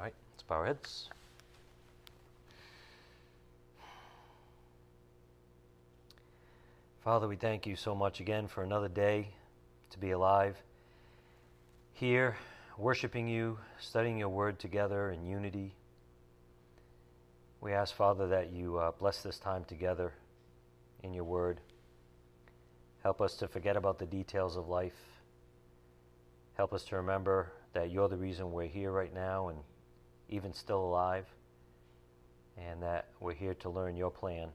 All right, let's bow our heads. Father, we thank you so much again for another day to be alive. Here, worshiping you, studying your word together in unity. We ask, Father, that you uh, bless this time together in your word. Help us to forget about the details of life. Help us to remember that you're the reason we're here right now and even still alive, and that we're here to learn your plan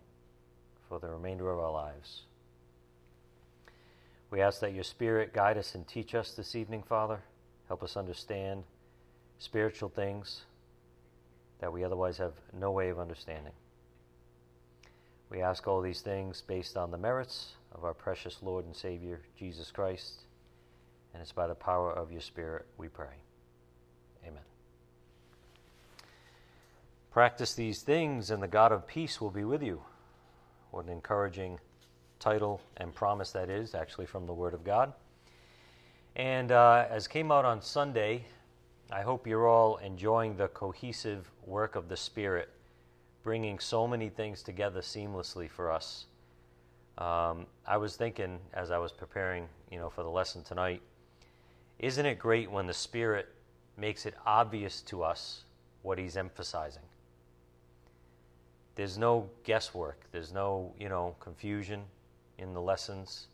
for the remainder of our lives. We ask that your Spirit guide us and teach us this evening, Father. Help us understand spiritual things that we otherwise have no way of understanding. We ask all these things based on the merits of our precious Lord and Savior, Jesus Christ, and it's by the power of your Spirit we pray. Amen. Practice these things, and the God of peace will be with you. What an encouraging title and promise that is, actually, from the Word of God. And uh, as came out on Sunday, I hope you're all enjoying the cohesive work of the Spirit, bringing so many things together seamlessly for us. Um, I was thinking as I was preparing, you know, for the lesson tonight, isn't it great when the Spirit makes it obvious to us what He's emphasizing? There's no guesswork. There's no, you know, confusion in the lessons.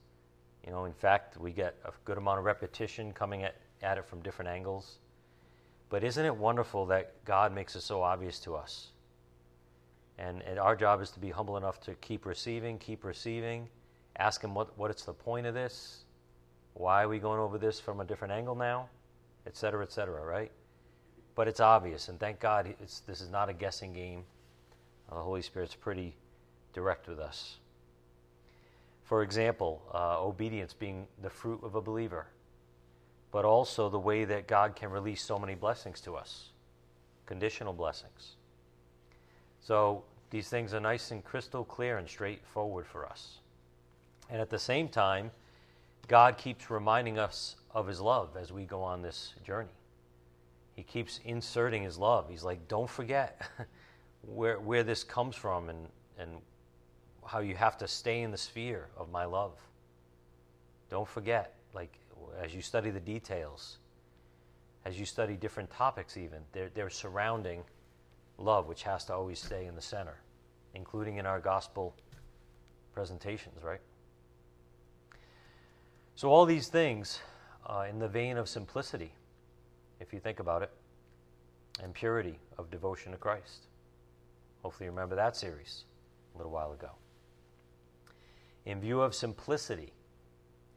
You know, in fact, we get a good amount of repetition coming at, at it from different angles. But isn't it wonderful that God makes it so obvious to us? And, and our job is to be humble enough to keep receiving, keep receiving, ask Him what, what it's the point of this, why are we going over this from a different angle now, et cetera, et cetera, right? But it's obvious, and thank God this is not a guessing game. The Holy Spirit's pretty direct with us. For example, uh, obedience being the fruit of a believer, but also the way that God can release so many blessings to us conditional blessings. So these things are nice and crystal clear and straightforward for us. And at the same time, God keeps reminding us of His love as we go on this journey. He keeps inserting His love. He's like, don't forget where, where this comes from and, and how you have to stay in the sphere of my love. Don't forget, like, as you study the details, as you study different topics, even, they're, they're surrounding love, which has to always stay in the center, including in our gospel presentations, right? So, all these things uh, in the vein of simplicity, if you think about it, and purity of devotion to Christ. Hopefully, you remember that series a little while ago in view of simplicity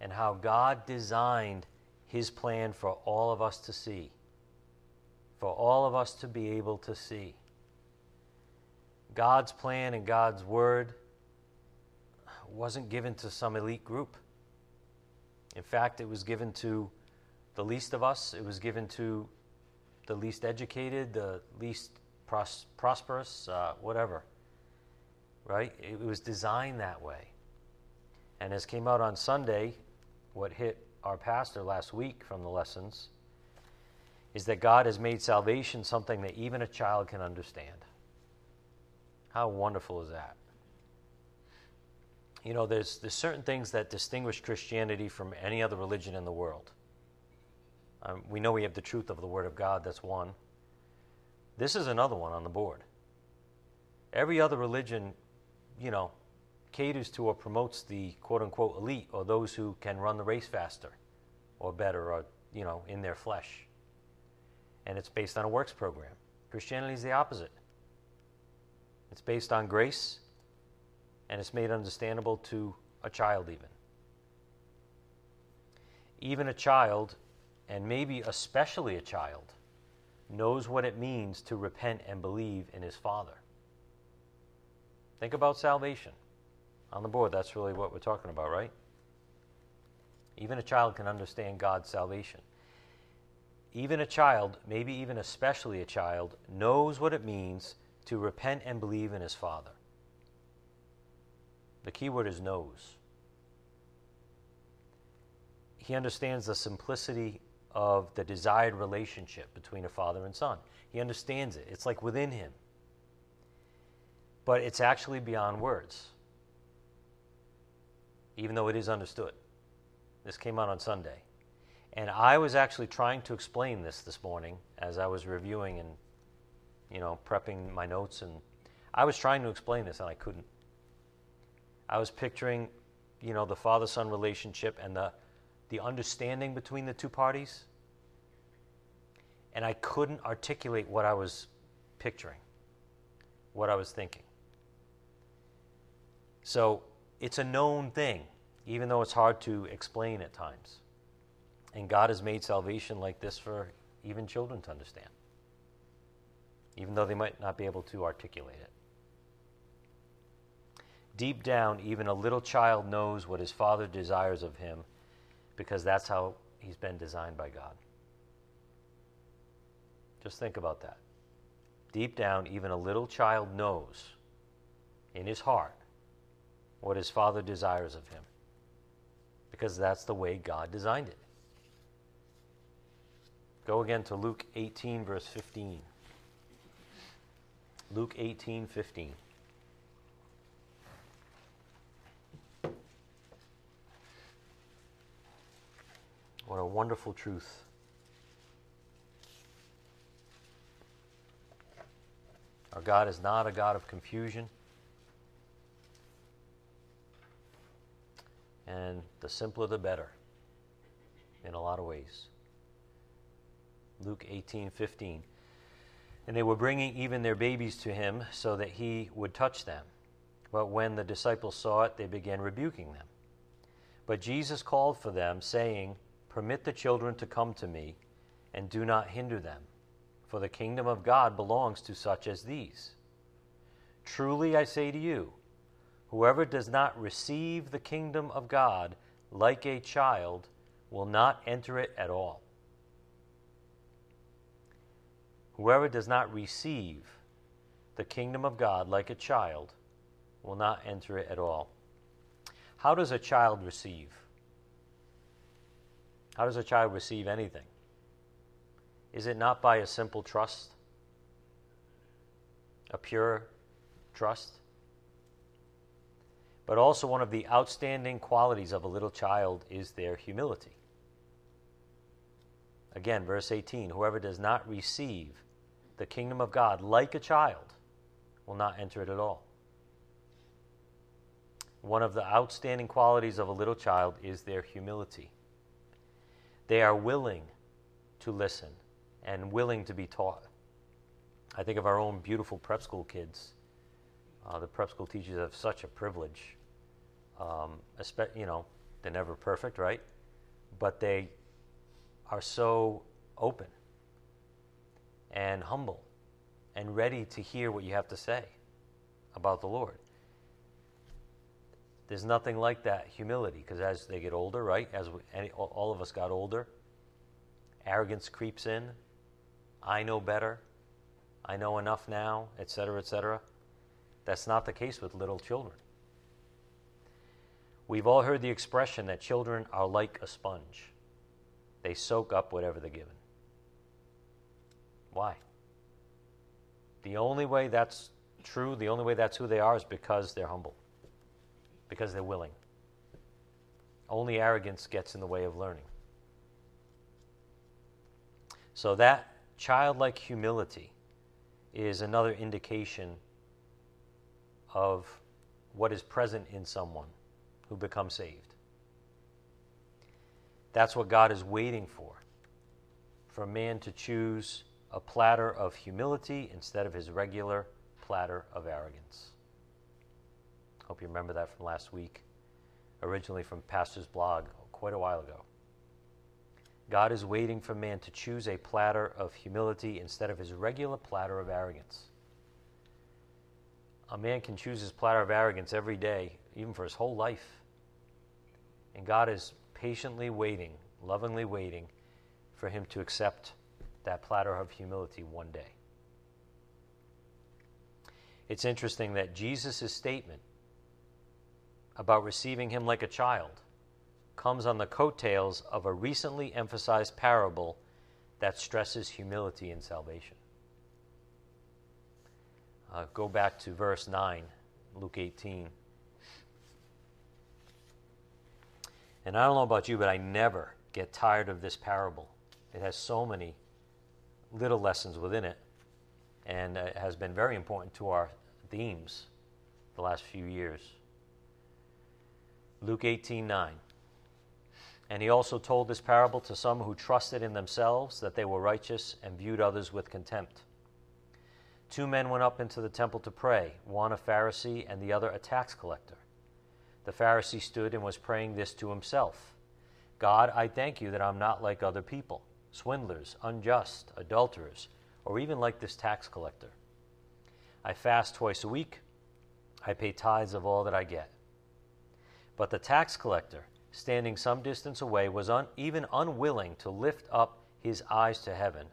and how God designed His plan for all of us to see, for all of us to be able to see. God's plan and God's word wasn't given to some elite group. In fact, it was given to the least of us, it was given to the least educated, the least pros- prosperous, uh, whatever. Right? It was designed that way. And as came out on Sunday, what hit our pastor last week from the lessons is that God has made salvation something that even a child can understand. How wonderful is that? You know, there's, there's certain things that distinguish Christianity from any other religion in the world. Um, we know we have the truth of the Word of God, that's one. This is another one on the board. Every other religion, you know, caters to or promotes the quote unquote elite or those who can run the race faster or better or, you know, in their flesh. And it's based on a works program. Christianity is the opposite. It's based on grace and it's made understandable to a child, even. Even a child, and maybe especially a child, knows what it means to repent and believe in his Father. Think about salvation on the board. That's really what we're talking about, right? Even a child can understand God's salvation. Even a child, maybe even especially a child, knows what it means to repent and believe in his Father. The key word is knows. He understands the simplicity of the desired relationship between a father and son. He understands it, it's like within him. But it's actually beyond words, even though it is understood. This came out on Sunday. And I was actually trying to explain this this morning as I was reviewing and, you know, prepping my notes. And I was trying to explain this and I couldn't. I was picturing, you know, the father son relationship and the, the understanding between the two parties. And I couldn't articulate what I was picturing, what I was thinking. So it's a known thing, even though it's hard to explain at times. And God has made salvation like this for even children to understand, even though they might not be able to articulate it. Deep down, even a little child knows what his father desires of him because that's how he's been designed by God. Just think about that. Deep down, even a little child knows in his heart what his father desires of him because that's the way God designed it. Go again to Luke 18, verse 15. Luke 18, 15. What a wonderful truth. Our God is not a God of confusion. And the simpler the better in a lot of ways. Luke 18 15. And they were bringing even their babies to him so that he would touch them. But when the disciples saw it, they began rebuking them. But Jesus called for them, saying, Permit the children to come to me, and do not hinder them, for the kingdom of God belongs to such as these. Truly I say to you, whoever does not receive the kingdom of God like a child will not enter it at all. Whoever does not receive the kingdom of God like a child will not enter it at all. How does a child receive? How does a child receive anything? Is it not by a simple trust? A pure trust? But also, one of the outstanding qualities of a little child is their humility. Again, verse 18 whoever does not receive the kingdom of God like a child will not enter it at all. One of the outstanding qualities of a little child is their humility. They are willing to listen and willing to be taught. I think of our own beautiful prep school kids. Uh, the prep school teachers have such a privilege. Um, you know, they're never perfect, right? But they are so open and humble and ready to hear what you have to say about the Lord. There's nothing like that humility because as they get older, right? As we, any, all of us got older, arrogance creeps in. I know better. I know enough now, etc., etc. That's not the case with little children. We've all heard the expression that children are like a sponge. They soak up whatever they're given. Why? The only way that's true, the only way that's who they are is because they're humble, because they're willing. Only arrogance gets in the way of learning. So that childlike humility is another indication of what is present in someone who becomes saved. That's what God is waiting for for man to choose a platter of humility instead of his regular platter of arrogance. Hope you remember that from last week, originally from Pastor's blog quite a while ago. God is waiting for man to choose a platter of humility instead of his regular platter of arrogance. A man can choose his platter of arrogance every day, even for his whole life. And God is patiently waiting, lovingly waiting for him to accept that platter of humility one day. It's interesting that Jesus' statement about receiving him like a child comes on the coattails of a recently emphasized parable that stresses humility in salvation. Uh, go back to verse 9, Luke 18. And I don't know about you, but I never get tired of this parable. It has so many little lessons within it, and it has been very important to our themes the last few years. Luke 18 9. And he also told this parable to some who trusted in themselves that they were righteous and viewed others with contempt. Two men went up into the temple to pray, one a Pharisee and the other a tax collector. The Pharisee stood and was praying this to himself God, I thank you that I'm not like other people, swindlers, unjust, adulterers, or even like this tax collector. I fast twice a week, I pay tithes of all that I get. But the tax collector, standing some distance away, was un- even unwilling to lift up his eyes to heaven,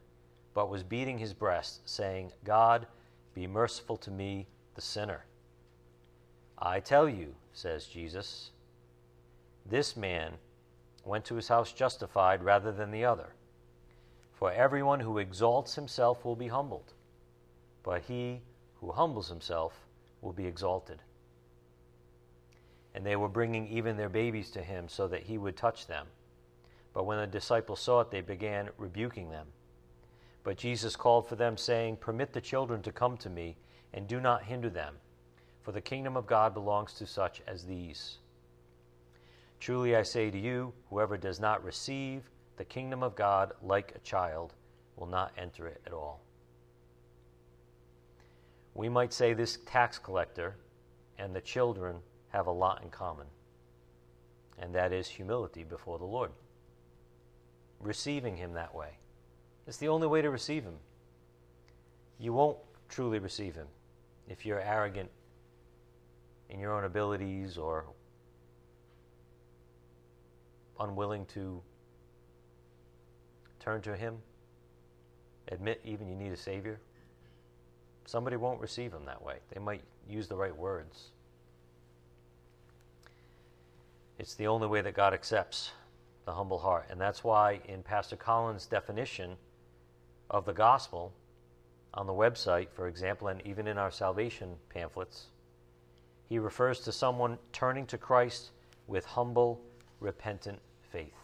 but was beating his breast, saying, God, be merciful to me, the sinner. I tell you, says Jesus, this man went to his house justified rather than the other. For everyone who exalts himself will be humbled, but he who humbles himself will be exalted. And they were bringing even their babies to him so that he would touch them. But when the disciples saw it, they began rebuking them. But Jesus called for them, saying, Permit the children to come to me, and do not hinder them, for the kingdom of God belongs to such as these. Truly I say to you, whoever does not receive the kingdom of God like a child will not enter it at all. We might say this tax collector and the children have a lot in common, and that is humility before the Lord. Receiving Him that way. It's the only way to receive Him. You won't truly receive Him if you're arrogant in your own abilities or unwilling to turn to Him, admit even you need a Savior. Somebody won't receive Him that way. They might use the right words, It's the only way that God accepts the humble heart. And that's why, in Pastor Collins' definition of the gospel on the website, for example, and even in our salvation pamphlets, he refers to someone turning to Christ with humble, repentant faith.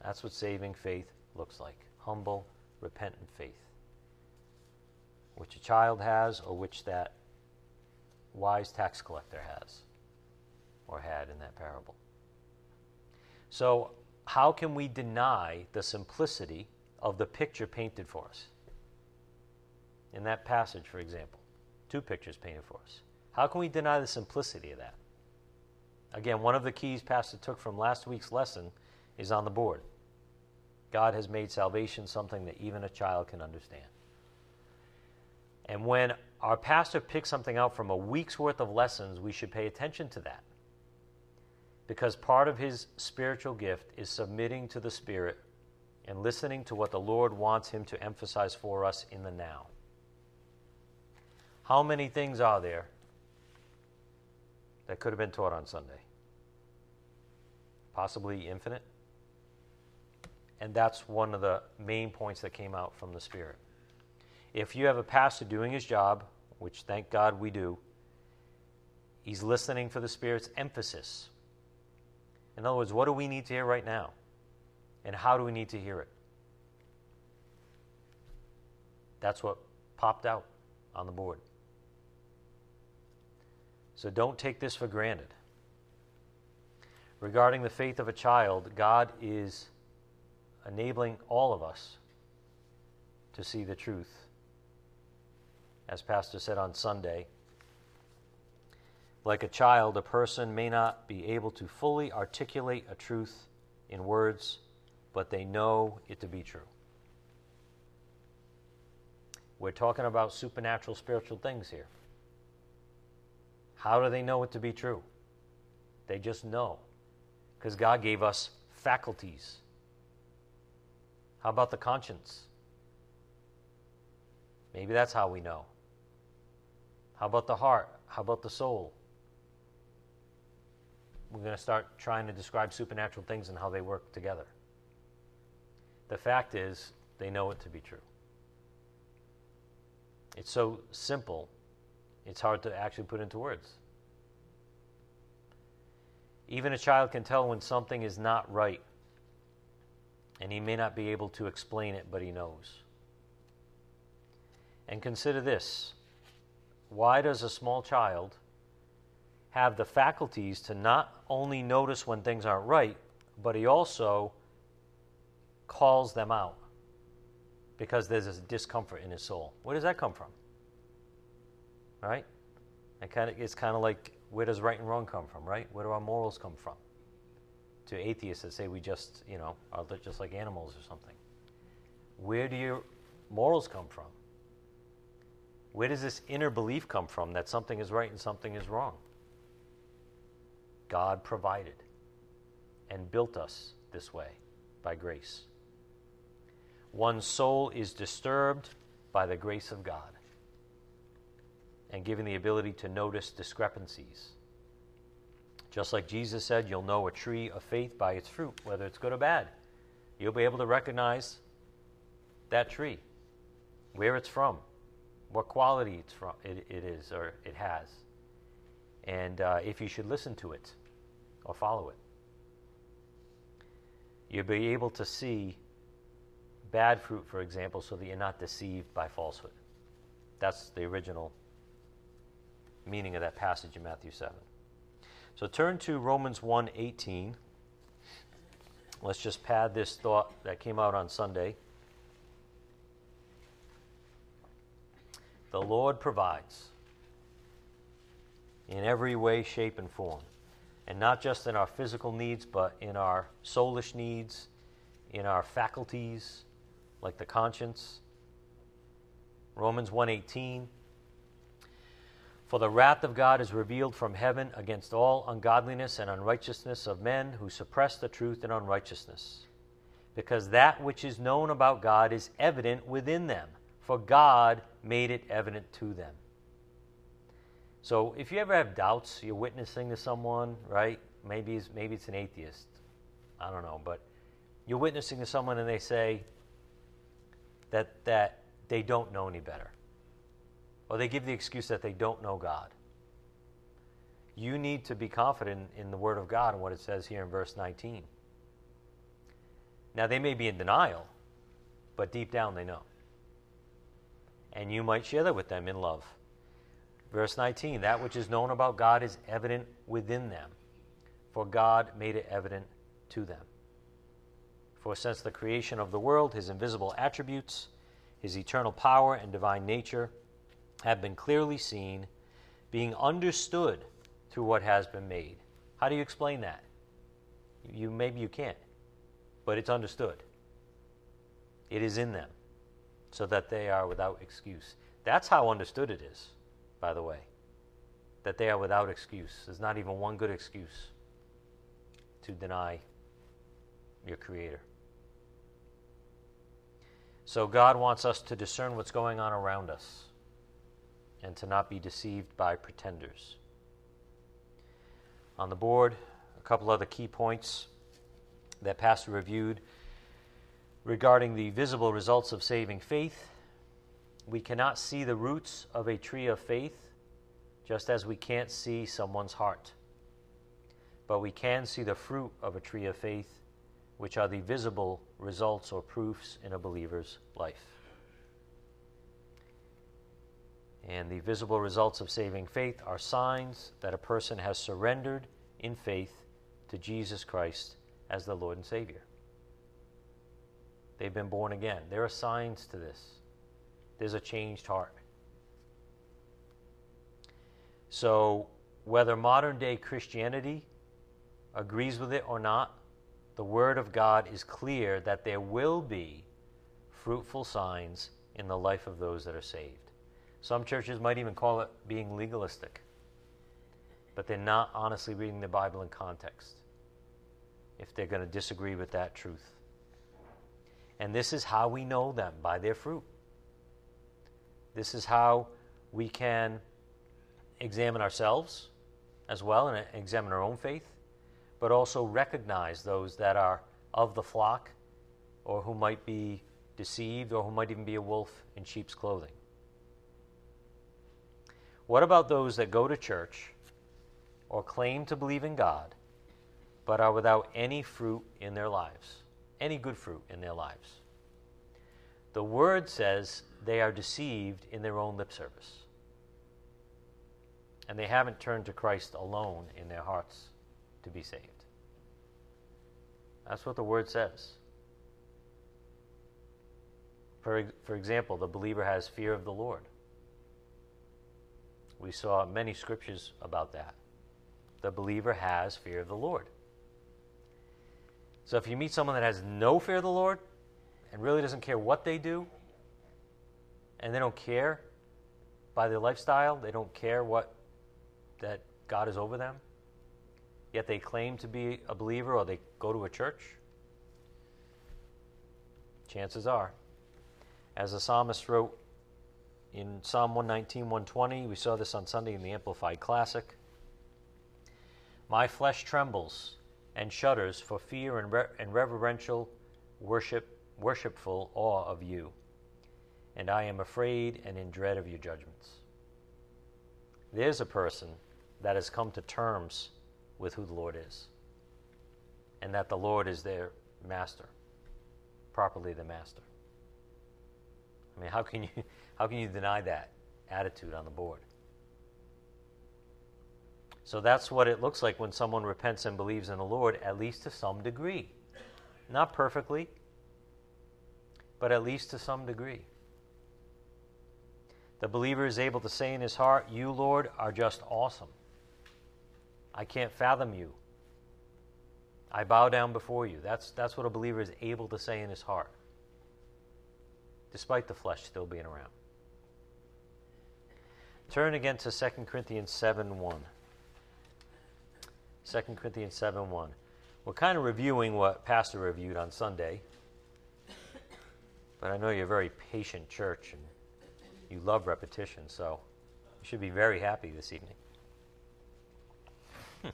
That's what saving faith looks like humble, repentant faith, which a child has or which that wise tax collector has or had in that parable. So, how can we deny the simplicity of the picture painted for us? In that passage, for example, two pictures painted for us. How can we deny the simplicity of that? Again, one of the keys Pastor took from last week's lesson is on the board. God has made salvation something that even a child can understand. And when our pastor picks something out from a week's worth of lessons, we should pay attention to that because part of his spiritual gift is submitting to the Spirit and listening to what the Lord wants him to emphasize for us in the now. How many things are there that could have been taught on Sunday? Possibly infinite. And that's one of the main points that came out from the Spirit. If you have a pastor doing his job, which thank God we do, he's listening for the Spirit's emphasis in other words, what do we need to hear right now? And how do we need to hear it? That's what popped out on the board. So don't take this for granted. Regarding the faith of a child, God is enabling all of us to see the truth. As Pastor said on Sunday, like a child, a person may not be able to fully articulate a truth in words, but they know it to be true. We're talking about supernatural spiritual things here. How do they know it to be true? They just know. Because God gave us faculties. How about the conscience? Maybe that's how we know. How about the heart? How about the soul? We're going to start trying to describe supernatural things and how they work together. The fact is, they know it to be true. It's so simple, it's hard to actually put into words. Even a child can tell when something is not right, and he may not be able to explain it, but he knows. And consider this why does a small child have the faculties to not only notice when things aren't right, but he also calls them out because there's a discomfort in his soul. Where does that come from? Right? It kind of, it's kind of like where does right and wrong come from, right? Where do our morals come from? To atheists that say we just, you know, are just like animals or something. Where do your morals come from? Where does this inner belief come from that something is right and something is wrong? God provided and built us this way by grace. One's soul is disturbed by the grace of God and given the ability to notice discrepancies. Just like Jesus said, you'll know a tree of faith by its fruit, whether it's good or bad. You'll be able to recognize that tree, where it's from, what quality it's from, it, it is or it has, and uh, if you should listen to it or follow it. You'll be able to see bad fruit, for example, so that you're not deceived by falsehood. That's the original meaning of that passage in Matthew 7. So turn to Romans 1:18. Let's just pad this thought that came out on Sunday. The Lord provides in every way, shape, and form. And not just in our physical needs, but in our soulish needs, in our faculties, like the conscience. Romans 1:18 For the wrath of God is revealed from heaven against all ungodliness and unrighteousness of men who suppress the truth in unrighteousness because that which is known about God is evident within them for God made it evident to them. So if you ever have doubts, you're witnessing to someone, right? Maybe it's, maybe it's an atheist. I don't know, but you're witnessing to someone and they say that, that they don't know any better. Or they give the excuse that they don't know God. You need to be confident in the Word of God and what it says here in verse 19. Now, they may be in denial, but deep down they know and you might share that with them in love. Verse 19 That which is known about God is evident within them, for God made it evident to them. For since the creation of the world, his invisible attributes, his eternal power and divine nature have been clearly seen, being understood through what has been made. How do you explain that? You maybe you can't, but it's understood. It is in them so that they are without excuse. That's how understood it is, by the way, that they are without excuse. There's not even one good excuse to deny your Creator. So God wants us to discern what's going on around us and to not be deceived by pretenders. On the board, a couple other key points that Pastor reviewed regarding the visible results of saving faith. We cannot see the roots of a tree of faith, just as we can't see someone's heart. But we can see the fruit of a tree of faith, which are the visible results or proofs in a believer's life. And the visible results of saving faith are signs that a person has surrendered in faith to Jesus Christ as the Lord and Savior. They've been born again. There are signs to this. There's a changed heart. So, whether modern day Christianity agrees with it or not, the Word of God is clear that there will be fruitful signs in the life of those that are saved. Some churches might even call it being legalistic, but they're not honestly reading the Bible in context if they're going to disagree with that truth. And this is how we know them by their fruit. This is how we can examine ourselves as well and examine our own faith but also recognize those that are of the flock or who might be deceived or who might even be a wolf in sheep's clothing. What about those that go to church or claim to believe in God but are without any fruit in their lives, any good fruit in their lives? The word says they are deceived in their own lip service. And they haven't turned to Christ alone in their hearts to be saved. That's what the word says. For, for example, the believer has fear of the Lord. We saw many scriptures about that. The believer has fear of the Lord. So if you meet someone that has no fear of the Lord and really doesn't care what they do, and they don't care by their lifestyle, they don't care what that God is over them, yet they claim to be a believer or they go to a church, chances are, as the psalmist wrote in Psalm 119, 120, we saw this on Sunday in the Amplified Classic. My flesh trembles and shudders for fear and, re- and reverential worship, worshipful awe of you, and I am afraid and in dread of your judgments. There's a person that has come to terms with who the Lord is, and that the Lord is their master, properly the master. I mean, how can you how can you deny that attitude on the board? So that's what it looks like when someone repents and believes in the Lord, at least to some degree. Not perfectly, but at least to some degree. The believer is able to say in his heart, You, Lord, are just awesome. I can't fathom you. I bow down before you. That's, that's what a believer is able to say in his heart, despite the flesh still being around. Turn again to 2 Corinthians 7 1. 2 Corinthians 7 1. We're kind of reviewing what Pastor reviewed on Sunday, but I know you're a very patient church and you love repetition, so you should be very happy this evening.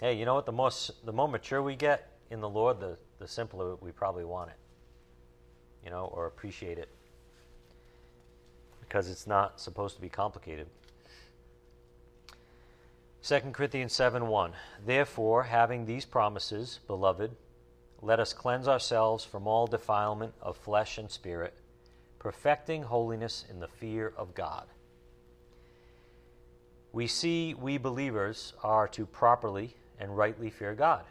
hey, you know what? The most the more mature we get in the Lord, the, the simpler we probably want it. You know, or appreciate it. Because it's not supposed to be complicated. 2 Corinthians 7 1. Therefore, having these promises, beloved, let us cleanse ourselves from all defilement of flesh and spirit, perfecting holiness in the fear of God. We see we believers are to properly and rightly fear God.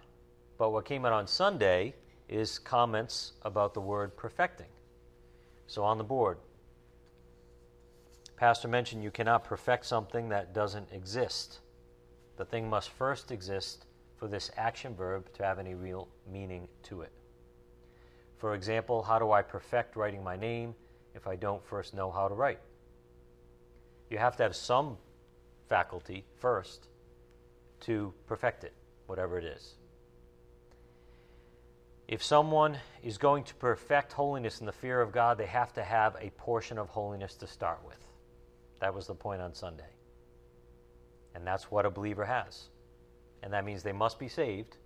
But what came out on Sunday is comments about the word perfecting. So on the board, Pastor mentioned you cannot perfect something that doesn't exist. The thing must first exist for this action verb to have any real meaning to it. For example, how do I perfect writing my name if I don't first know how to write? You have to have some faculty first to perfect it whatever it is. If someone is going to perfect holiness in the fear of God, they have to have a portion of holiness to start with. That was the point on Sunday. And that's what a believer has. And that means they must be saved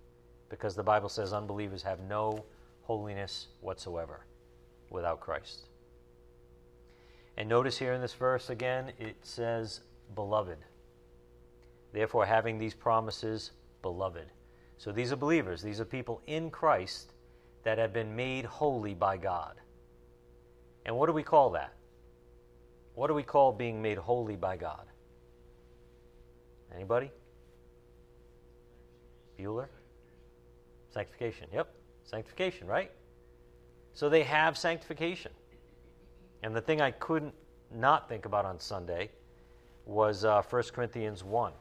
because the Bible says unbelievers have no holiness whatsoever without Christ. And notice here in this verse again, it says, beloved. Therefore, having these promises, beloved. So these are believers, these are people in Christ that have been made holy by God. And what do we call that? What do we call being made holy by God? Anybody? Bueller? Sanctification. Yep, sanctification, right? So they have sanctification. And the thing I couldn't not think about on Sunday was uh, 1 Corinthians 1.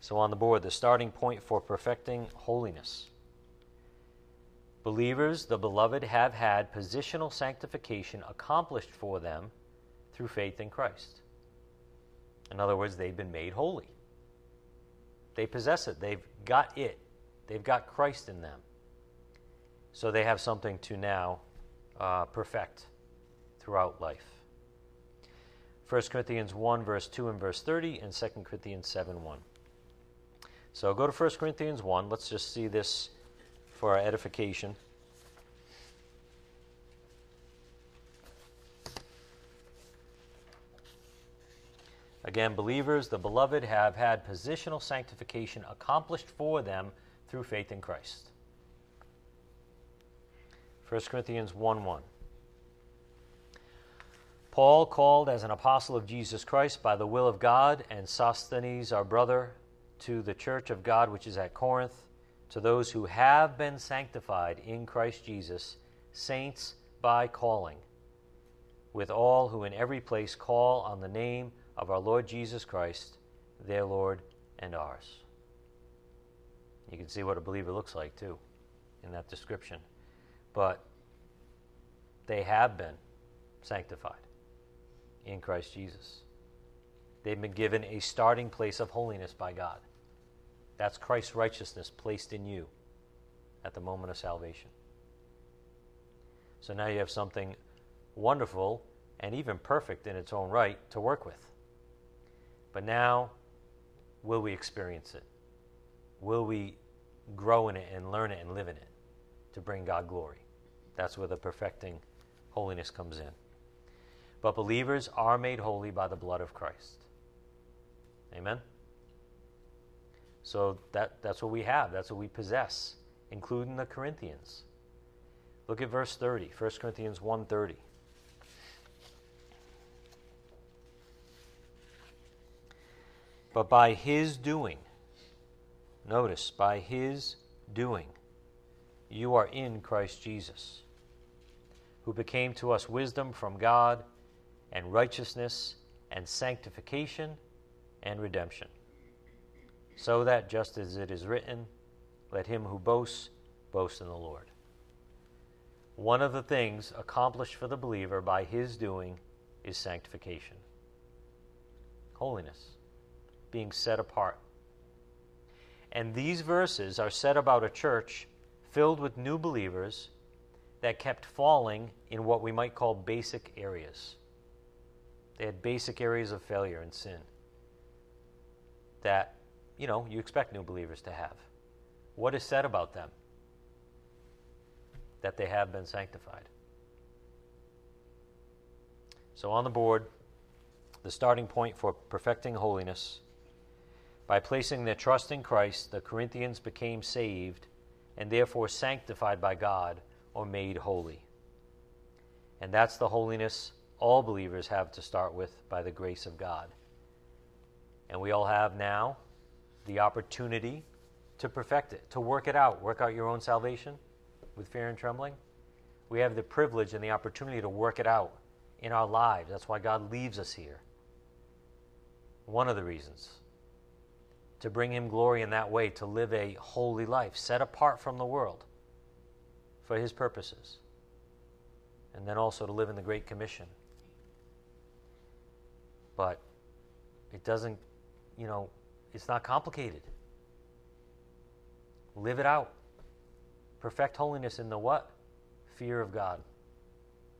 So on the board, the starting point for perfecting holiness. Believers, the beloved, have had positional sanctification accomplished for them through faith in Christ. In other words, they've been made holy. They possess it, they've got it, they've got Christ in them. So they have something to now uh, perfect throughout life. 1 Corinthians 1, verse 2 and verse 30, and 2 Corinthians 7, 1. So go to 1 Corinthians 1. Let's just see this for our edification. Again, believers, the beloved, have had positional sanctification accomplished for them through faith in Christ. 1 Corinthians 1 1. Paul, called as an apostle of Jesus Christ by the will of God, and Sosthenes, our brother, to the church of God which is at Corinth, to those who have been sanctified in Christ Jesus, saints by calling, with all who in every place call on the name of our Lord Jesus Christ, their Lord and ours. You can see what a believer looks like, too, in that description. But they have been sanctified in Christ Jesus. They've been given a starting place of holiness by God. That's Christ's righteousness placed in you at the moment of salvation. So now you have something wonderful and even perfect in its own right to work with. But now, will we experience it? Will we grow in it and learn it and live in it to bring God glory? That's where the perfecting holiness comes in. But believers are made holy by the blood of Christ. Amen? So that, that's what we have, that's what we possess, including the Corinthians. Look at verse 30, 1 Corinthians 1:30. But by his doing, notice, by his doing, you are in Christ Jesus, who became to us wisdom from God and righteousness and sanctification and redemption. So that, just as it is written, let him who boasts boast in the Lord. One of the things accomplished for the believer by his doing is sanctification, holiness being set apart. And these verses are said about a church filled with new believers that kept falling in what we might call basic areas. They had basic areas of failure and sin that, you know, you expect new believers to have. What is said about them? That they have been sanctified. So on the board, the starting point for perfecting holiness by placing their trust in Christ, the Corinthians became saved and therefore sanctified by God or made holy. And that's the holiness all believers have to start with by the grace of God. And we all have now the opportunity to perfect it, to work it out, work out your own salvation with fear and trembling. We have the privilege and the opportunity to work it out in our lives. That's why God leaves us here. One of the reasons to bring Him glory in that way, to live a holy life, set apart from the world for His purposes, and then also to live in the Great Commission. But it doesn't, you know, it's not complicated. Live it out. Perfect holiness in the what? Fear of God.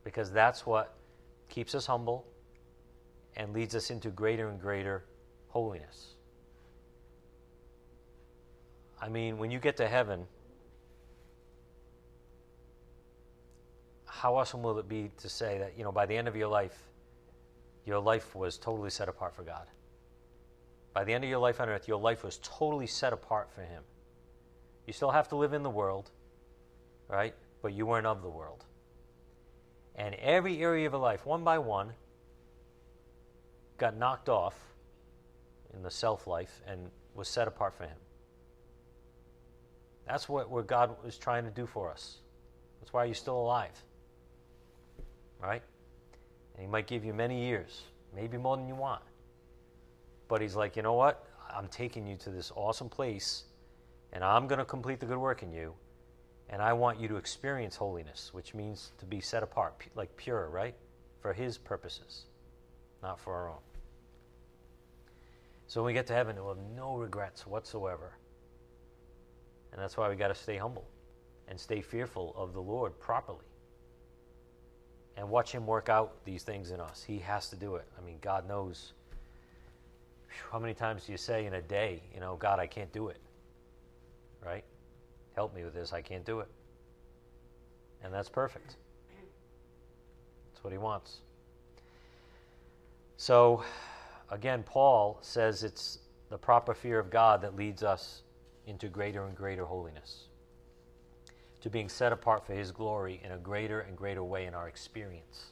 Because that's what keeps us humble and leads us into greater and greater holiness. I mean, when you get to heaven, how awesome will it be to say that, you know, by the end of your life, your life was totally set apart for God? By the end of your life on earth, your life was totally set apart for Him. You still have to live in the world, right? But you weren't of the world. And every area of your life, one by one, got knocked off in the self life and was set apart for Him. That's what, what God was trying to do for us. That's why you're still alive. Right? And He might give you many years, maybe more than you want. But He's like, you know what? I'm taking you to this awesome place, and I'm going to complete the good work in you. And I want you to experience holiness, which means to be set apart, like pure, right? For His purposes, not for our own. So when we get to heaven, we'll have no regrets whatsoever and that's why we got to stay humble and stay fearful of the Lord properly. and watch Him work out these things in us. He has to do it. I mean, God knows. How many times do you say in a day, you know, God, I can't do it? Right? Help me with this. I can't do it. And that's perfect. That's what He wants. So, again, Paul says it's the proper fear of God that leads us into greater and greater holiness, to being set apart for His glory in a greater and greater way in our experience.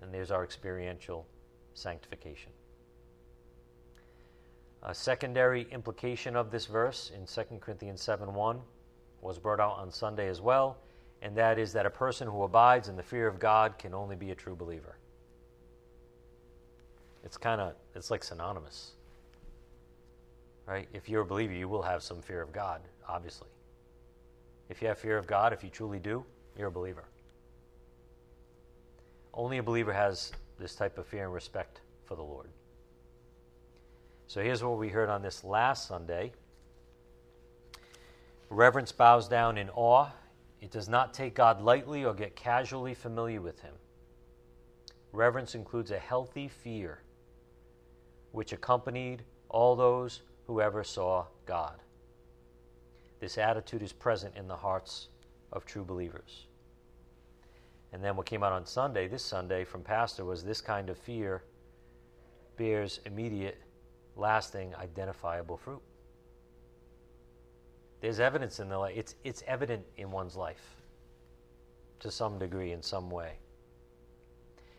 And there's our experiential sanctification. A secondary implication of this verse in 2 Corinthians 7 1 was brought out on Sunday as well, and that is that a person who abides in the fear of God can only be a true believer. It's kind of, it's like synonymous. Right? If you're a believer, you will have some fear of God, obviously. If you have fear of God, if you truly do, you're a believer. Only a believer has this type of fear and respect for the Lord. So here's what we heard on this last Sunday Reverence bows down in awe. It does not take God lightly or get casually familiar with Him. Reverence includes a healthy fear which accompanied all those who ever saw God. This attitude is present in the hearts of true believers. And then what came out on Sunday, this Sunday, from Pastor was this kind of fear bears immediate, lasting, identifiable fruit. There's evidence in the life. It's, it's evident in one's life to some degree, in some way.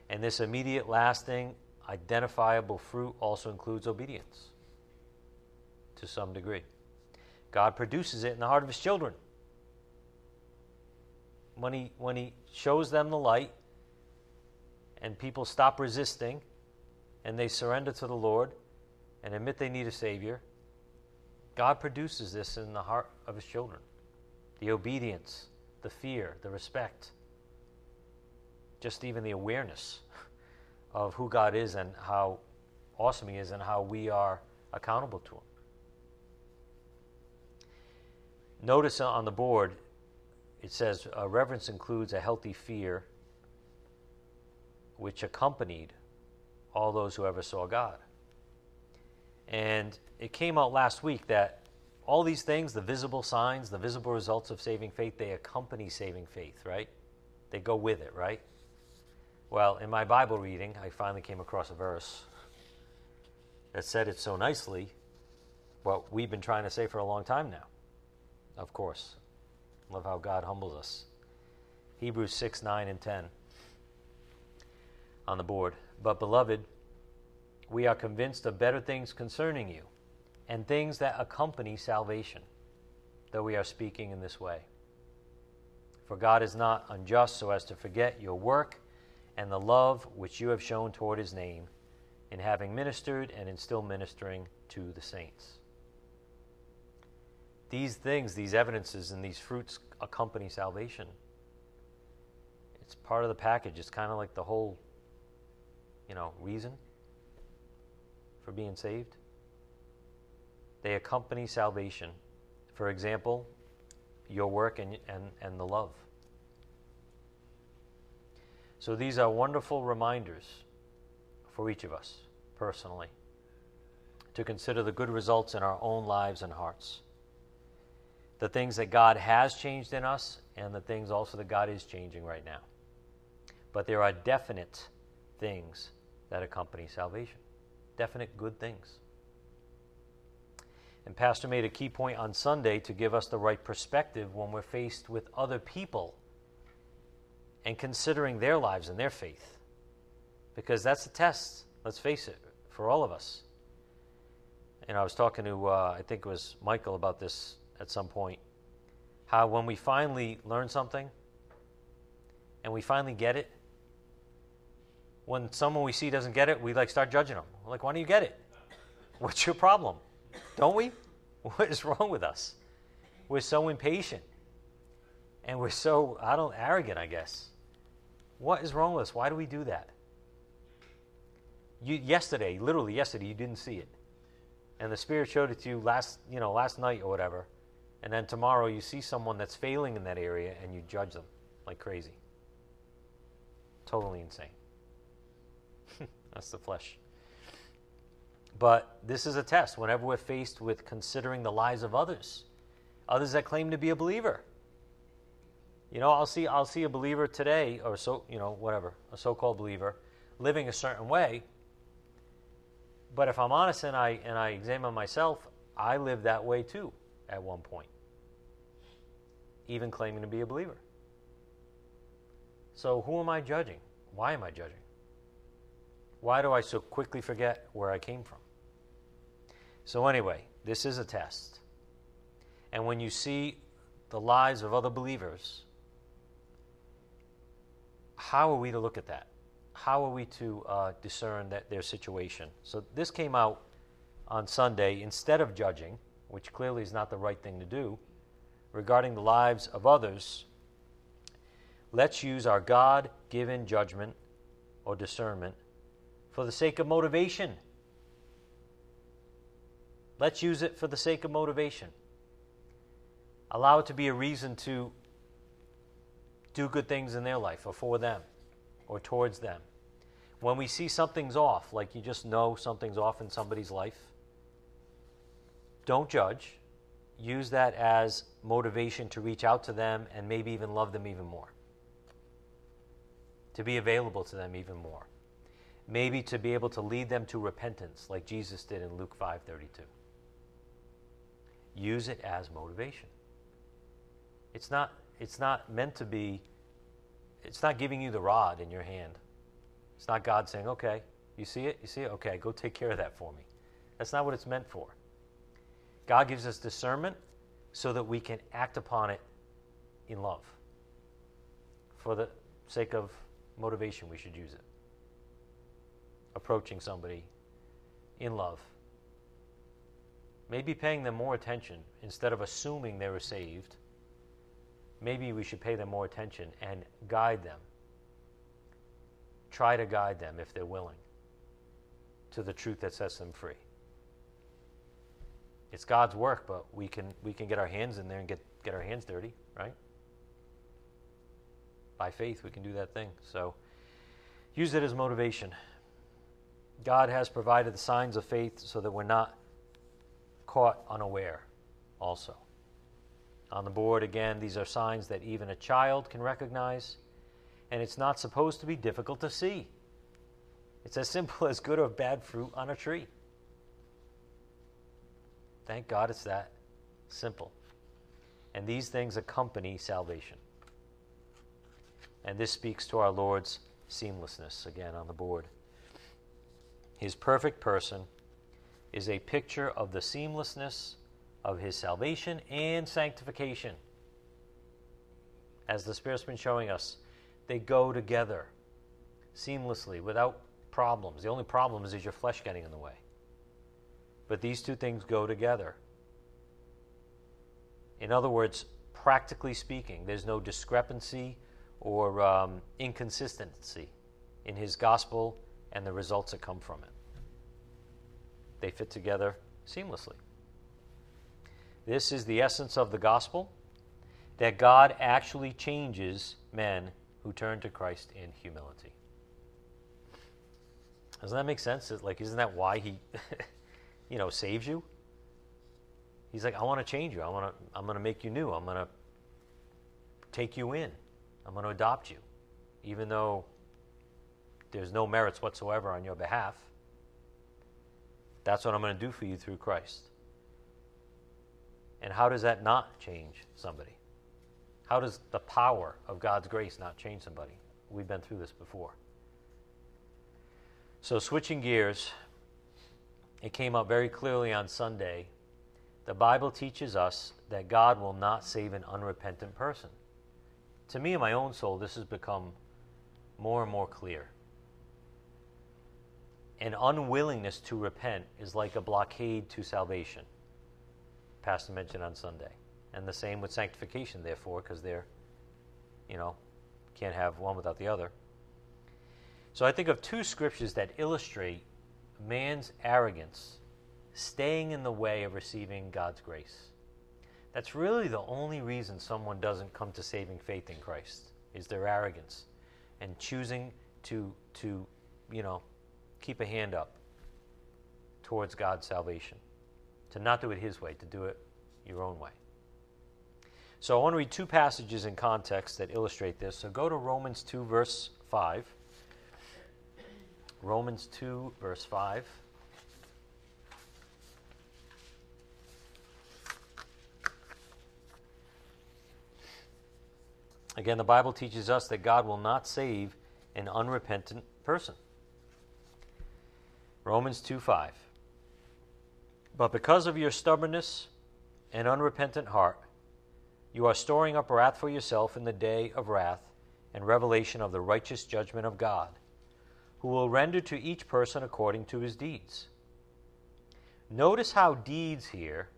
And this immediate, lasting, identifiable fruit also includes obedience to some degree. God produces it in the heart of his children. When he, when he shows them the light and people stop resisting and they surrender to the Lord and admit they need a Savior, God produces this in the heart of his children the obedience, the fear, the respect, just even the awareness of who God is and how awesome He is and how we are accountable to Him. Notice on the board, it says uh, reverence includes a healthy fear which accompanied all those who ever saw God. And it came out last week that all these things, the visible signs, the visible results of saving faith, they accompany saving faith, right? They go with it, right? Well, in my Bible reading, I finally came across a verse that said it so nicely, what we've been trying to say for a long time now. Of course. Love how God humbles us. Hebrews 6, 9, and 10 on the board. But, beloved, we are convinced of better things concerning you and things that accompany salvation, though we are speaking in this way. For God is not unjust so as to forget your work and the love which you have shown toward his name in having ministered and in still ministering to the saints. These things, these evidences, and these fruits accompany salvation. It's part of the package. It's kind of like the whole, you know, reason for being saved. They accompany salvation. For example, your work and, and, and the love. So these are wonderful reminders for each of us personally to consider the good results in our own lives and hearts. The things that God has changed in us, and the things also that God is changing right now. But there are definite things that accompany salvation, definite good things. And Pastor made a key point on Sunday to give us the right perspective when we're faced with other people and considering their lives and their faith. Because that's a test, let's face it, for all of us. And I was talking to, uh, I think it was Michael about this at some point. How when we finally learn something and we finally get it, when someone we see doesn't get it, we like start judging them. We're like, why don't you get it? What's your problem? Don't we? What is wrong with us? We're so impatient. And we're so, I don't, arrogant, I guess. What is wrong with us? Why do we do that? You, yesterday, literally yesterday, you didn't see it. And the Spirit showed it to you last, you know, last night or whatever. And then tomorrow you see someone that's failing in that area and you judge them like crazy. totally insane. That's the flesh. But this is a test whenever we're faced with considering the lives of others, others that claim to be a believer. You know, I'll see I'll see a believer today or so, you know, whatever, a so-called believer living a certain way. But if I'm honest and I and I examine myself, I lived that way too at one point. Even claiming to be a believer. So who am I judging? Why am I judging? Why do I so quickly forget where I came from? So, anyway, this is a test. And when you see the lives of other believers, how are we to look at that? How are we to uh, discern that their situation? So, this came out on Sunday instead of judging, which clearly is not the right thing to do, regarding the lives of others. Let's use our God given judgment or discernment for the sake of motivation. Let's use it for the sake of motivation. Allow it to be a reason to do good things in their life or for them or towards them. When we see something's off, like you just know something's off in somebody's life, don't judge. Use that as motivation to reach out to them and maybe even love them even more. To be available to them even more maybe to be able to lead them to repentance like Jesus did in Luke 5:32. Use it as motivation. It's not it's not meant to be it's not giving you the rod in your hand. It's not God saying, "Okay, you see it? You see it? Okay, go take care of that for me." That's not what it's meant for. God gives us discernment so that we can act upon it in love. For the sake of motivation, we should use it approaching somebody in love. Maybe paying them more attention instead of assuming they were saved. Maybe we should pay them more attention and guide them. Try to guide them if they're willing to the truth that sets them free. It's God's work, but we can we can get our hands in there and get, get our hands dirty, right? By faith we can do that thing. So use it as motivation. God has provided the signs of faith so that we're not caught unaware, also. On the board, again, these are signs that even a child can recognize, and it's not supposed to be difficult to see. It's as simple as good or bad fruit on a tree. Thank God it's that simple. And these things accompany salvation. And this speaks to our Lord's seamlessness, again, on the board. His perfect person is a picture of the seamlessness of his salvation and sanctification. As the Spirit's been showing us, they go together seamlessly without problems. The only problem is, is your flesh getting in the way. But these two things go together. In other words, practically speaking, there's no discrepancy or um, inconsistency in his gospel and the results that come from it they fit together seamlessly. This is the essence of the gospel that God actually changes men who turn to Christ in humility. Doesn't that make sense? Like, isn't that why he, you know, saves you? He's like, I want to change you. I want to. I'm going to make you new. I'm going to take you in. I'm going to adopt you, even though there's no merits whatsoever on your behalf. That's what I'm going to do for you through Christ. And how does that not change somebody? How does the power of God's grace not change somebody? We've been through this before. So, switching gears, it came up very clearly on Sunday. The Bible teaches us that God will not save an unrepentant person. To me, in my own soul, this has become more and more clear an unwillingness to repent is like a blockade to salvation. Pastor mentioned on Sunday. And the same with sanctification, therefore, because they're, you know, can't have one without the other. So I think of two scriptures that illustrate man's arrogance staying in the way of receiving God's grace. That's really the only reason someone doesn't come to saving faith in Christ is their arrogance and choosing to, to, you know, keep a hand up towards God's salvation, to not do it His way, to do it your own way. So I want to read two passages in context that illustrate this. So go to Romans 2, verse 5. Romans 2, verse 5. Again, the Bible teaches us that God will not save an unrepentant person. Romans 2 5. But because of your stubbornness and unrepentant heart, you are storing up wrath for yourself in the day of wrath and revelation of the righteous judgment of God, who will render to each person according to his deeds. Notice how deeds here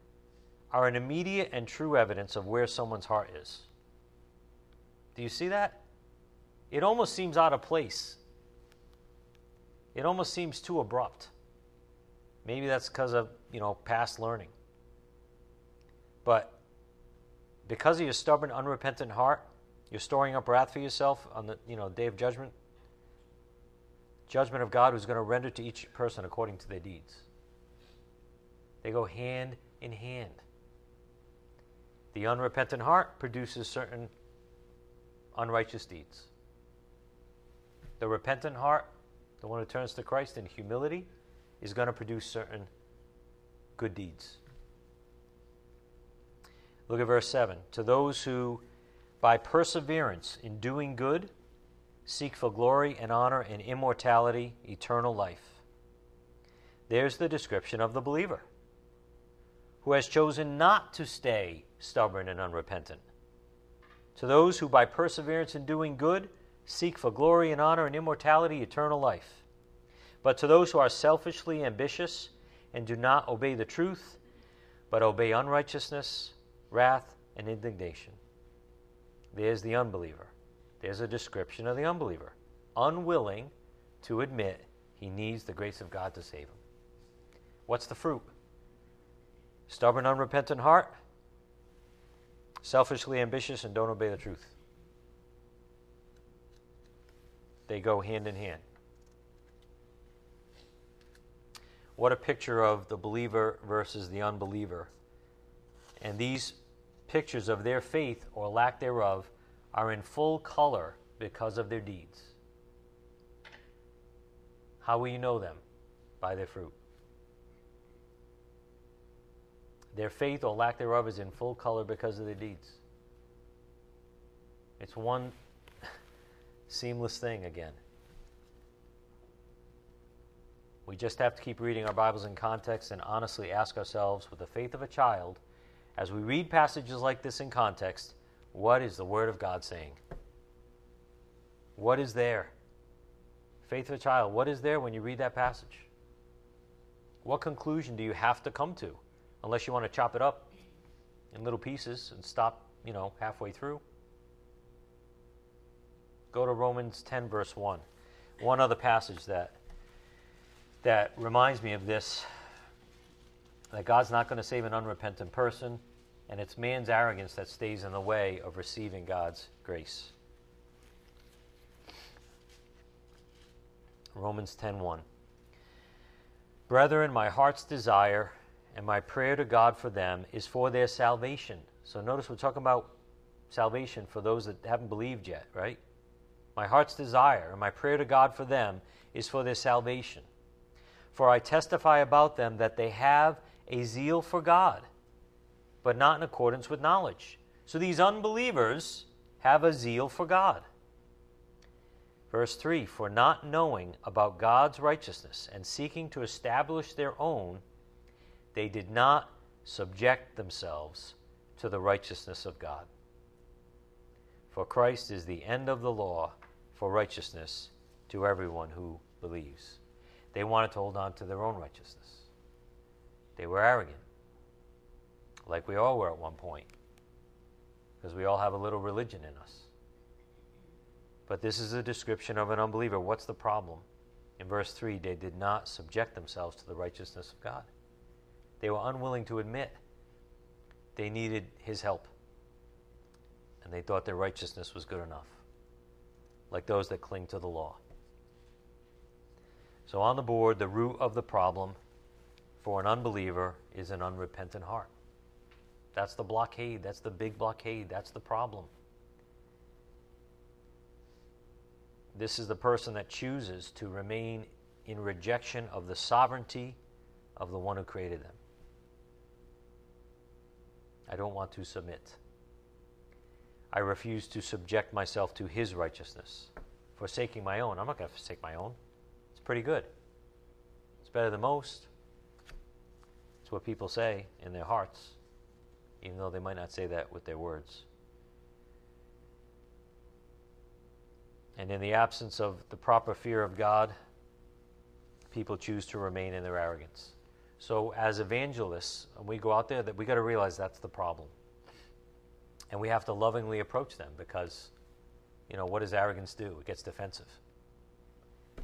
are an immediate and true evidence of where someone's heart is. Do you see that? It almost seems out of place. It almost seems too abrupt. Maybe that's because of, you know, past learning. But because of your stubborn, unrepentant heart, you're storing up wrath for yourself on the, you know, day of judgment. Judgment of God who's going to render to each person according to their deeds. They go hand in hand. The unrepentant heart produces certain unrighteous deeds. The repentant heart, the one who turns to Christ in humility, is going to produce certain good deeds. Look at verse 7. To those who, by perseverance in doing good, seek for glory and honor and immortality, eternal life. There's the description of the believer who has chosen not to stay stubborn and unrepentant to those who, by perseverance in doing good, seek for glory and honor and immortality, eternal life. But to those who are selfishly ambitious and do not obey the truth, but obey unrighteousness, wrath, and indignation. There's the unbeliever. There's a description of the unbeliever. Unwilling to admit he needs the grace of God to save him. What's the fruit? Stubborn, unrepentant heart? selfishly ambitious and don't obey the truth. They go hand in hand. What a picture of the believer versus the unbeliever. And these pictures of their faith or lack thereof are in full color because of their deeds. How will you know them? By their fruit. Their faith or lack thereof is in full color because of their deeds. It's one seamless thing again. We just have to keep reading our Bibles in context and honestly ask ourselves, with the faith of a child, as we read passages like this in context, what is the Word of God saying? What is there? Faith of a child, what is there when you read that passage? What conclusion do you have to come to? unless you want to chop it up in little pieces and stop, you know, halfway through. Go to Romans 10 verse 1. One other passage that that reminds me of this that God's not going to save an unrepentant person and it's man's arrogance that stays in the way of receiving God's grace. Romans 10:1 Brethren, my heart's desire and my prayer to God for them is for their salvation. So notice we're talking about salvation for those that haven't believed yet, right? My heart's desire and my prayer to God for them is for their salvation. For I testify about them that they have a zeal for God, but not in accordance with knowledge. So these unbelievers have a zeal for God. Verse 3 For not knowing about God's righteousness and seeking to establish their own, they did not subject themselves to the righteousness of God. For Christ is the end of the law for righteousness to everyone who believes. They wanted to hold on to their own righteousness. They were arrogant, like we all were at one point, because we all have a little religion in us. But this is a description of an unbeliever. What's the problem? In verse 3, they did not subject themselves to the righteousness of God. They were unwilling to admit they needed his help. And they thought their righteousness was good enough, like those that cling to the law. So, on the board, the root of the problem for an unbeliever is an unrepentant heart. That's the blockade. That's the big blockade. That's the problem. This is the person that chooses to remain in rejection of the sovereignty of the one who created them. I don't want to submit. I refuse to subject myself to his righteousness, forsaking my own. I'm not going to forsake my own. It's pretty good. It's better than most. It's what people say in their hearts, even though they might not say that with their words. And in the absence of the proper fear of God, people choose to remain in their arrogance. So, as evangelists, we go out there, that we got to realize that's the problem, and we have to lovingly approach them because, you know, what does arrogance do? It gets defensive.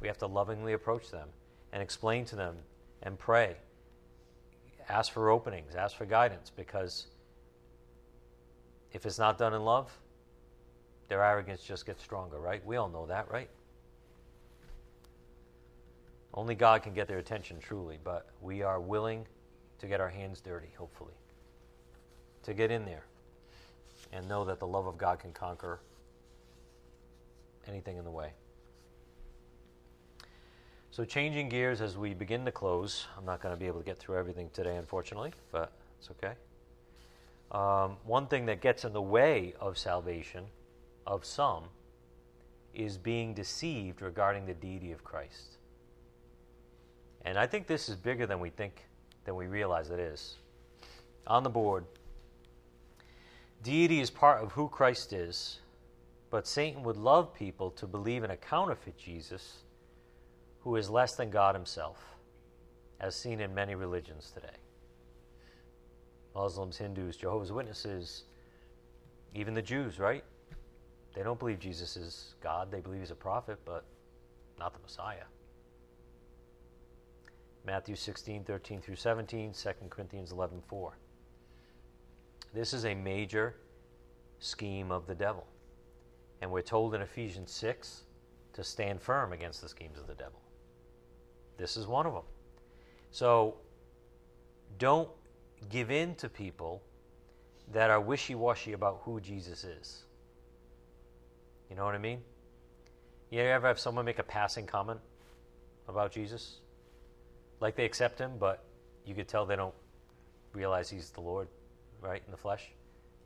We have to lovingly approach them and explain to them and pray. Ask for openings, ask for guidance, because if it's not done in love, their arrogance just gets stronger, right? We all know that, right? Only God can get their attention truly, but we are willing to get our hands dirty, hopefully, to get in there and know that the love of God can conquer anything in the way. So, changing gears as we begin to close, I'm not going to be able to get through everything today, unfortunately, but it's okay. Um, one thing that gets in the way of salvation of some is being deceived regarding the deity of Christ. And I think this is bigger than we think, than we realize it is. On the board, deity is part of who Christ is, but Satan would love people to believe in a counterfeit Jesus who is less than God himself, as seen in many religions today. Muslims, Hindus, Jehovah's Witnesses, even the Jews, right? They don't believe Jesus is God. They believe he's a prophet, but not the Messiah. Matthew 16, 13 through 17, 2 Corinthians 11, 4. This is a major scheme of the devil. And we're told in Ephesians 6 to stand firm against the schemes of the devil. This is one of them. So don't give in to people that are wishy washy about who Jesus is. You know what I mean? You ever have someone make a passing comment about Jesus? Like they accept him, but you could tell they don't realize he's the Lord, right, in the flesh.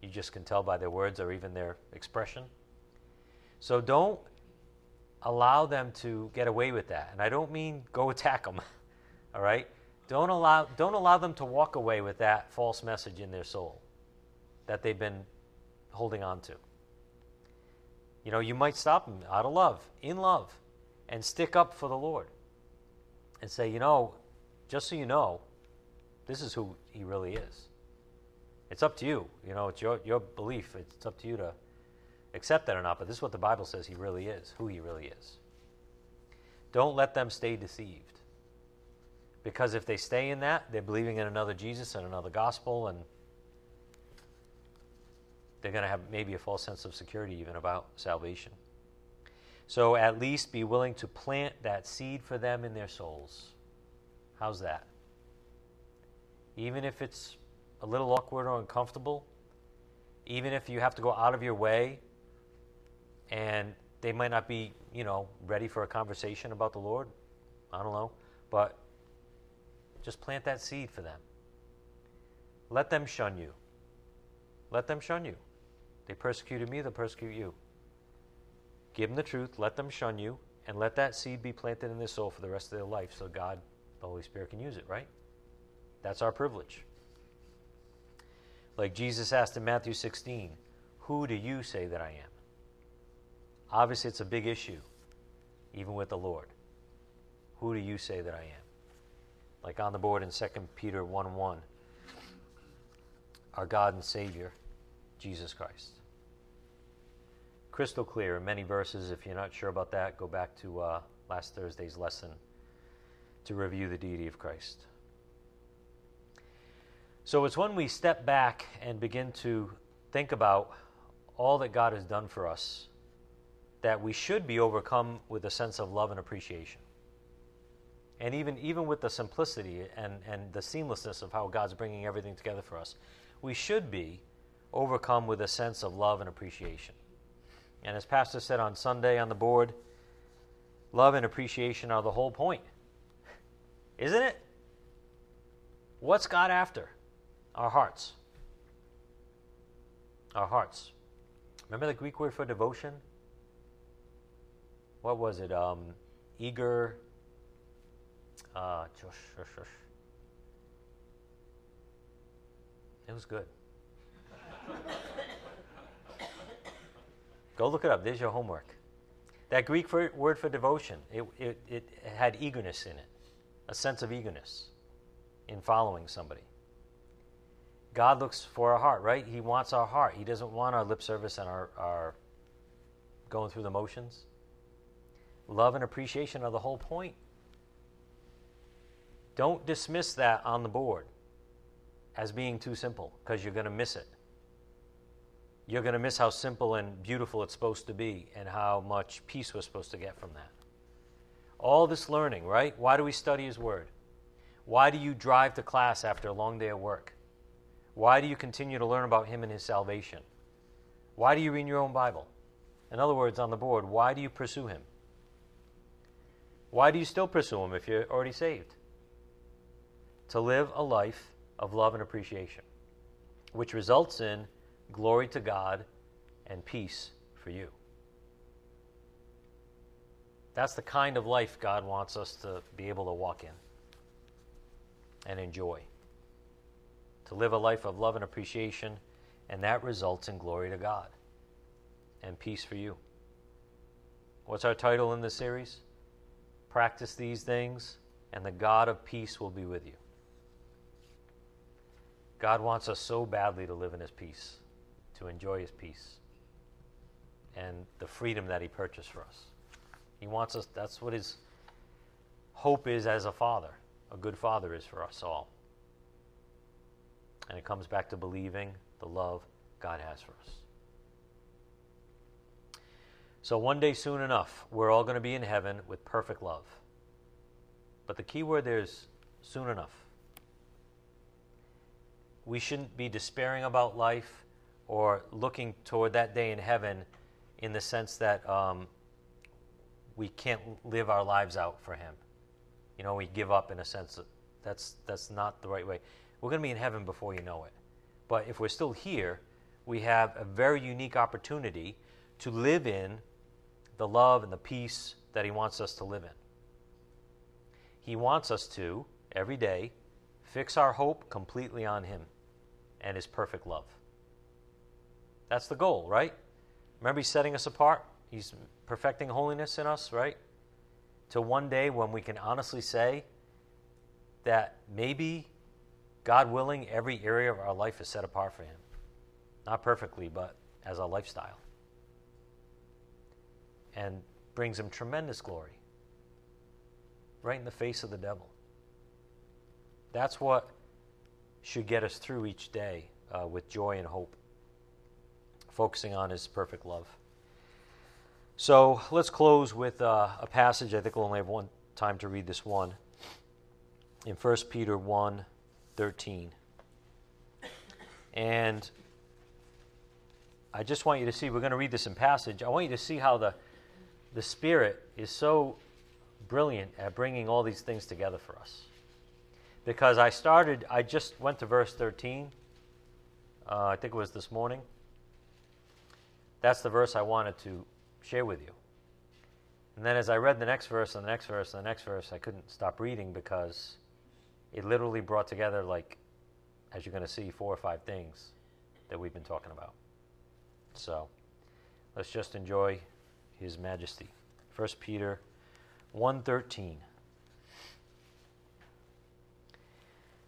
You just can tell by their words or even their expression. So don't allow them to get away with that. And I don't mean go attack them, all right? Don't allow, don't allow them to walk away with that false message in their soul that they've been holding on to. You know, you might stop them out of love, in love, and stick up for the Lord and say, you know, just so you know, this is who he really is. It's up to you. You know, it's your, your belief. It's up to you to accept that or not, but this is what the Bible says he really is, who he really is. Don't let them stay deceived. Because if they stay in that, they're believing in another Jesus and another gospel, and they're going to have maybe a false sense of security even about salvation. So at least be willing to plant that seed for them in their souls. How's that? Even if it's a little awkward or uncomfortable, even if you have to go out of your way and they might not be, you know, ready for a conversation about the Lord, I don't know, but just plant that seed for them. Let them shun you. Let them shun you. They persecuted me, they'll persecute you. Give them the truth, let them shun you, and let that seed be planted in their soul for the rest of their life so God, the Holy Spirit, can use it, right? That's our privilege. Like Jesus asked in Matthew 16, Who do you say that I am? Obviously, it's a big issue, even with the Lord. Who do you say that I am? Like on the board in 2 Peter 1 1, our God and Savior, Jesus Christ crystal clear in many verses. If you're not sure about that, go back to uh, last Thursday's lesson to review the deity of Christ. So it's when we step back and begin to think about all that God has done for us that we should be overcome with a sense of love and appreciation. And even, even with the simplicity and, and the seamlessness of how God's bringing everything together for us, we should be overcome with a sense of love and appreciation. And as Pastor said on Sunday on the board, love and appreciation are the whole point. Isn't it? What's God after? Our hearts. Our hearts. Remember the Greek word for devotion? What was it? Um, eager. Uh, it was good. Go look it up. There's your homework. That Greek word for devotion, it, it, it had eagerness in it, a sense of eagerness in following somebody. God looks for our heart, right? He wants our heart. He doesn't want our lip service and our, our going through the motions. Love and appreciation are the whole point. Don't dismiss that on the board as being too simple because you're going to miss it. You're going to miss how simple and beautiful it's supposed to be and how much peace we're supposed to get from that. All this learning, right? Why do we study His Word? Why do you drive to class after a long day of work? Why do you continue to learn about Him and His salvation? Why do you read your own Bible? In other words, on the board, why do you pursue Him? Why do you still pursue Him if you're already saved? To live a life of love and appreciation, which results in glory to God and peace for you. That's the kind of life God wants us to be able to walk in and enjoy to live a life of love and appreciation, and that results in glory to God and peace for you. What's our title in this series? Practice these things, and the God of peace will be with you. God wants us so badly to live in His peace, to enjoy His peace, and the freedom that He purchased for us. He wants us, that's what His hope is as a father, a good father is for us all. And it comes back to believing the love God has for us. So, one day soon enough, we're all going to be in heaven with perfect love. But the key word there is soon enough. We shouldn't be despairing about life or looking toward that day in heaven in the sense that um, we can't live our lives out for Him. You know, we give up in a sense that that's, that's not the right way. We're going to be in heaven before you know it. But if we're still here, we have a very unique opportunity to live in the love and the peace that He wants us to live in. He wants us to, every day, fix our hope completely on Him and His perfect love. That's the goal, right? Remember, He's setting us apart, He's perfecting holiness in us, right? To one day when we can honestly say that maybe God willing, every area of our life is set apart for Him. Not perfectly, but as a lifestyle. And brings Him tremendous glory. Right in the face of the devil. That's what should get us through each day uh, with joy and hope, focusing on His perfect love. So let's close with uh, a passage. I think we'll only have one time to read this one. In 1 Peter 1 13. And I just want you to see, we're going to read this in passage. I want you to see how the, the Spirit is so brilliant at bringing all these things together for us. Because I started, I just went to verse 13. Uh, I think it was this morning. That's the verse I wanted to share with you. And then as I read the next verse and the next verse and the next verse, I couldn't stop reading because it literally brought together, like, as you're going to see, four or five things that we've been talking about. So let's just enjoy His Majesty. 1 Peter 1.13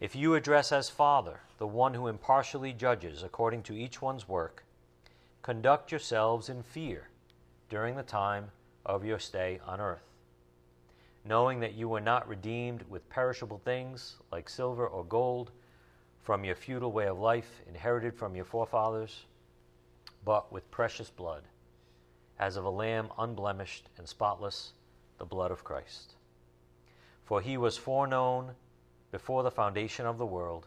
If you address as Father the one who impartially judges according to each one's work, conduct yourselves in fear during the time of your stay on earth, knowing that you were not redeemed with perishable things like silver or gold from your futile way of life inherited from your forefathers, but with precious blood, as of a lamb unblemished and spotless, the blood of Christ. For he was foreknown before the foundation of the world,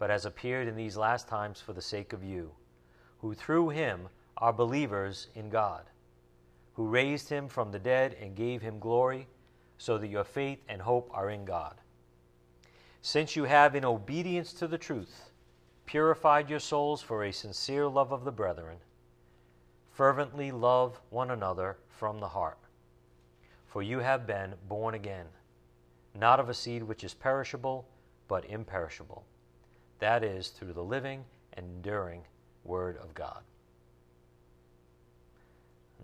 but has appeared in these last times for the sake of you, who through him are believers in God, who raised him from the dead and gave him glory, so that your faith and hope are in God. Since you have, in obedience to the truth, purified your souls for a sincere love of the brethren, fervently love one another from the heart. For you have been born again not of a seed which is perishable, but imperishable. That is, through the living and enduring Word of God.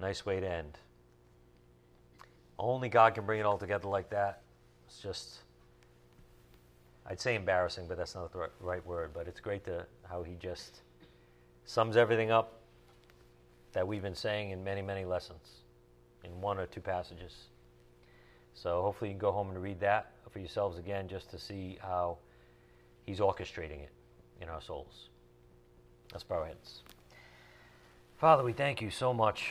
Nice way to end. Only God can bring it all together like that. It's just, I'd say embarrassing, but that's not the right word. But it's great to how He just sums everything up that we've been saying in many, many lessons in one or two passages. So hopefully you can go home and read that for yourselves again just to see how he's orchestrating it in our souls. Let's bow our heads. Father, we thank you so much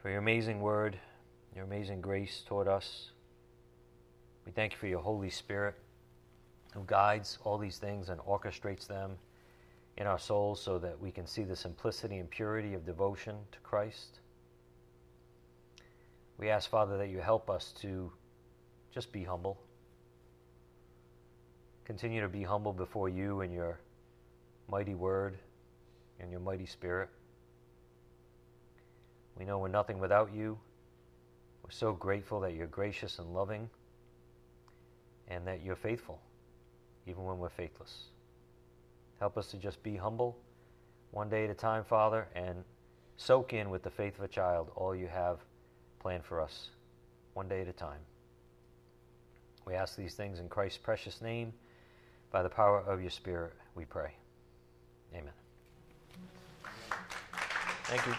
for your amazing word, your amazing grace toward us. We thank you for your Holy Spirit who guides all these things and orchestrates them in our souls so that we can see the simplicity and purity of devotion to Christ. We ask, Father, that you help us to just be humble. Continue to be humble before you and your mighty word and your mighty spirit. We know we're nothing without you. We're so grateful that you're gracious and loving and that you're faithful, even when we're faithless. Help us to just be humble one day at a time, Father, and soak in with the faith of a child all you have plan for us, one day at a time. We ask these things in Christ's precious name. By the power of your Spirit, we pray. Amen. Thank you.